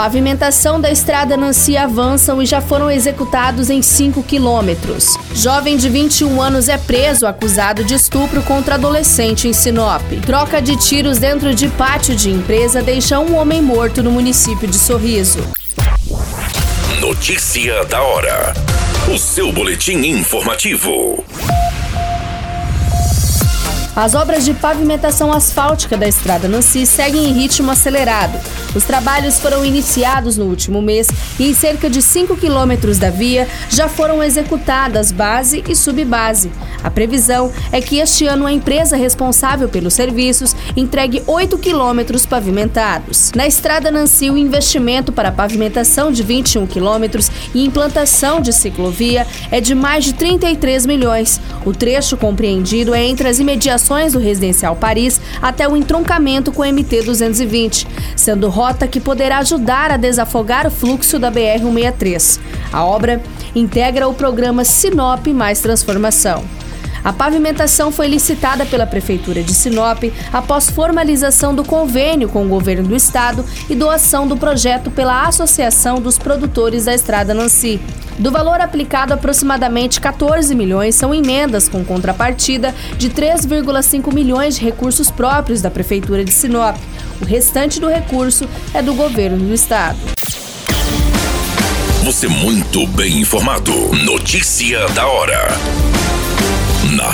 Pavimentação da estrada Nancy avançam e já foram executados em 5 quilômetros. Jovem de 21 anos é preso acusado de estupro contra adolescente em Sinop. Troca de tiros dentro de pátio de empresa deixa um homem morto no município de Sorriso. Notícia da hora. O seu boletim informativo. As obras de pavimentação asfáltica da estrada Nancy seguem em ritmo acelerado. Os trabalhos foram iniciados no último mês e em cerca de 5 quilômetros da via já foram executadas base e subbase. A previsão é que este ano a empresa responsável pelos serviços entregue 8 quilômetros pavimentados. Na estrada Nancy, o investimento para pavimentação de 21 quilômetros e implantação de ciclovia é de mais de 33 milhões. O trecho compreendido é entre as imediações do Residencial Paris até o entroncamento com o MT-220, sendo rota que poderá ajudar a desafogar o fluxo da BR-163. A obra integra o programa Sinop Mais Transformação. A pavimentação foi licitada pela Prefeitura de Sinop após formalização do convênio com o governo do estado e doação do projeto pela Associação dos Produtores da Estrada Nancy. Do valor aplicado, aproximadamente 14 milhões são emendas com contrapartida de 3,5 milhões de recursos próprios da Prefeitura de Sinop. O restante do recurso é do governo do estado. Você muito bem informado. Notícia da hora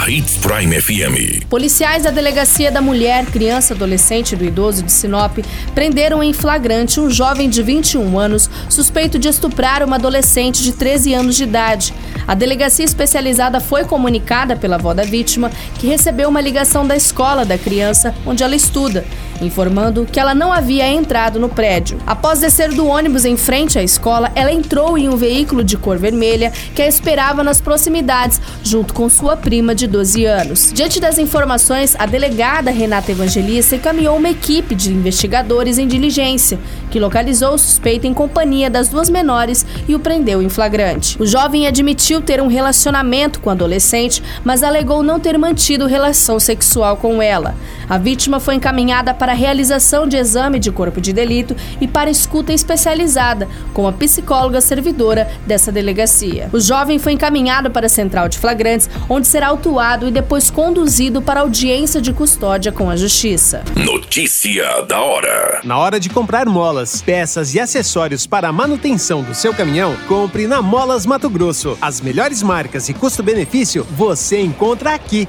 Hits Prime FM. Policiais da Delegacia da Mulher, Criança, Adolescente e do Idoso de Sinop prenderam em flagrante um jovem de 21 anos suspeito de estuprar uma adolescente de 13 anos de idade. A delegacia especializada foi comunicada pela avó da vítima, que recebeu uma ligação da escola da criança onde ela estuda, informando que ela não havia entrado no prédio. Após descer do ônibus em frente à escola, ela entrou em um veículo de cor vermelha que a esperava nas proximidades, junto com sua prima de 12 anos. Diante das informações, a delegada Renata Evangelista encaminhou uma equipe de investigadores em diligência, que localizou o suspeito em companhia das duas menores e o prendeu em flagrante. O jovem admitiu ter um relacionamento com a adolescente, mas alegou não ter mantido relação sexual com ela. A vítima foi encaminhada para a realização de exame de corpo de delito e para escuta especializada com a psicóloga servidora dessa delegacia. O jovem foi encaminhado para a central de flagrantes, onde será autuado e depois conduzido para audiência de custódia com a Justiça. Notícia da hora. Na hora de comprar molas, peças e acessórios para a manutenção do seu caminhão, compre na Molas Mato Grosso. As melhores marcas e custo-benefício você encontra aqui.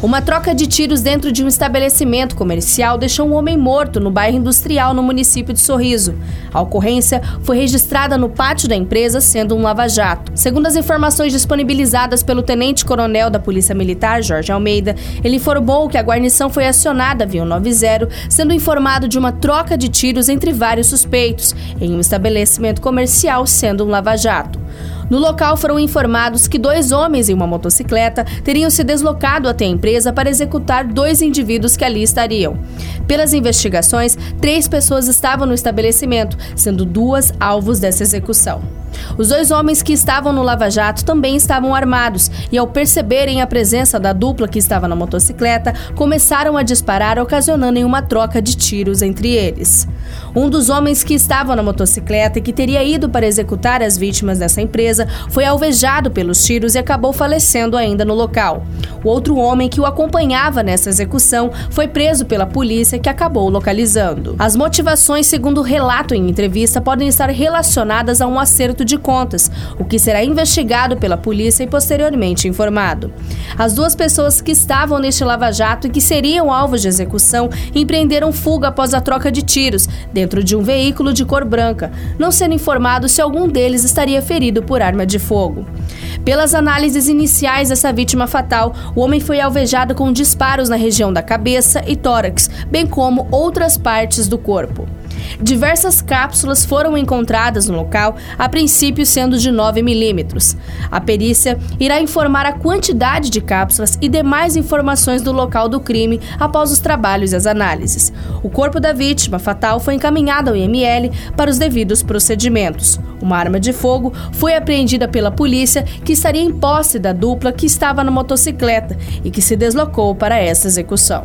Uma troca de tiros dentro de um estabelecimento comercial deixou um homem morto no bairro industrial no município de Sorriso. A ocorrência foi registrada no pátio da empresa, sendo um lava-jato. Segundo as informações disponibilizadas pelo tenente-coronel da Polícia Militar, Jorge Almeida, ele informou que a guarnição foi acionada via 90, sendo informado de uma troca de tiros entre vários suspeitos em um estabelecimento comercial, sendo um lava-jato. No local foram informados que dois homens em uma motocicleta teriam se deslocado até a empresa para executar dois indivíduos que ali estariam. Pelas investigações, três pessoas estavam no estabelecimento, sendo duas alvos dessa execução. Os dois homens que estavam no Lava Jato também estavam armados e, ao perceberem a presença da dupla que estava na motocicleta, começaram a disparar, ocasionando uma troca de tiros entre eles. Um dos homens que estavam na motocicleta e que teria ido para executar as vítimas dessa empresa foi alvejado pelos tiros e acabou falecendo ainda no local. O outro homem que que o acompanhava nessa execução foi preso pela polícia que acabou localizando. As motivações, segundo o relato em entrevista, podem estar relacionadas a um acerto de contas, o que será investigado pela polícia e posteriormente informado. As duas pessoas que estavam neste lava-jato e que seriam alvos de execução empreenderam fuga após a troca de tiros dentro de um veículo de cor branca, não sendo informado se algum deles estaria ferido por arma de fogo. Pelas análises iniciais dessa vítima fatal, o homem foi alvejado com disparos na região da cabeça e tórax, bem como outras partes do corpo. Diversas cápsulas foram encontradas no local, a princípio sendo de 9 milímetros. A perícia irá informar a quantidade de cápsulas e demais informações do local do crime após os trabalhos e as análises. O corpo da vítima fatal foi encaminhado ao IML para os devidos procedimentos. Uma arma de fogo foi apreendida pela polícia, que estaria em posse da dupla que estava na motocicleta e que se deslocou para essa execução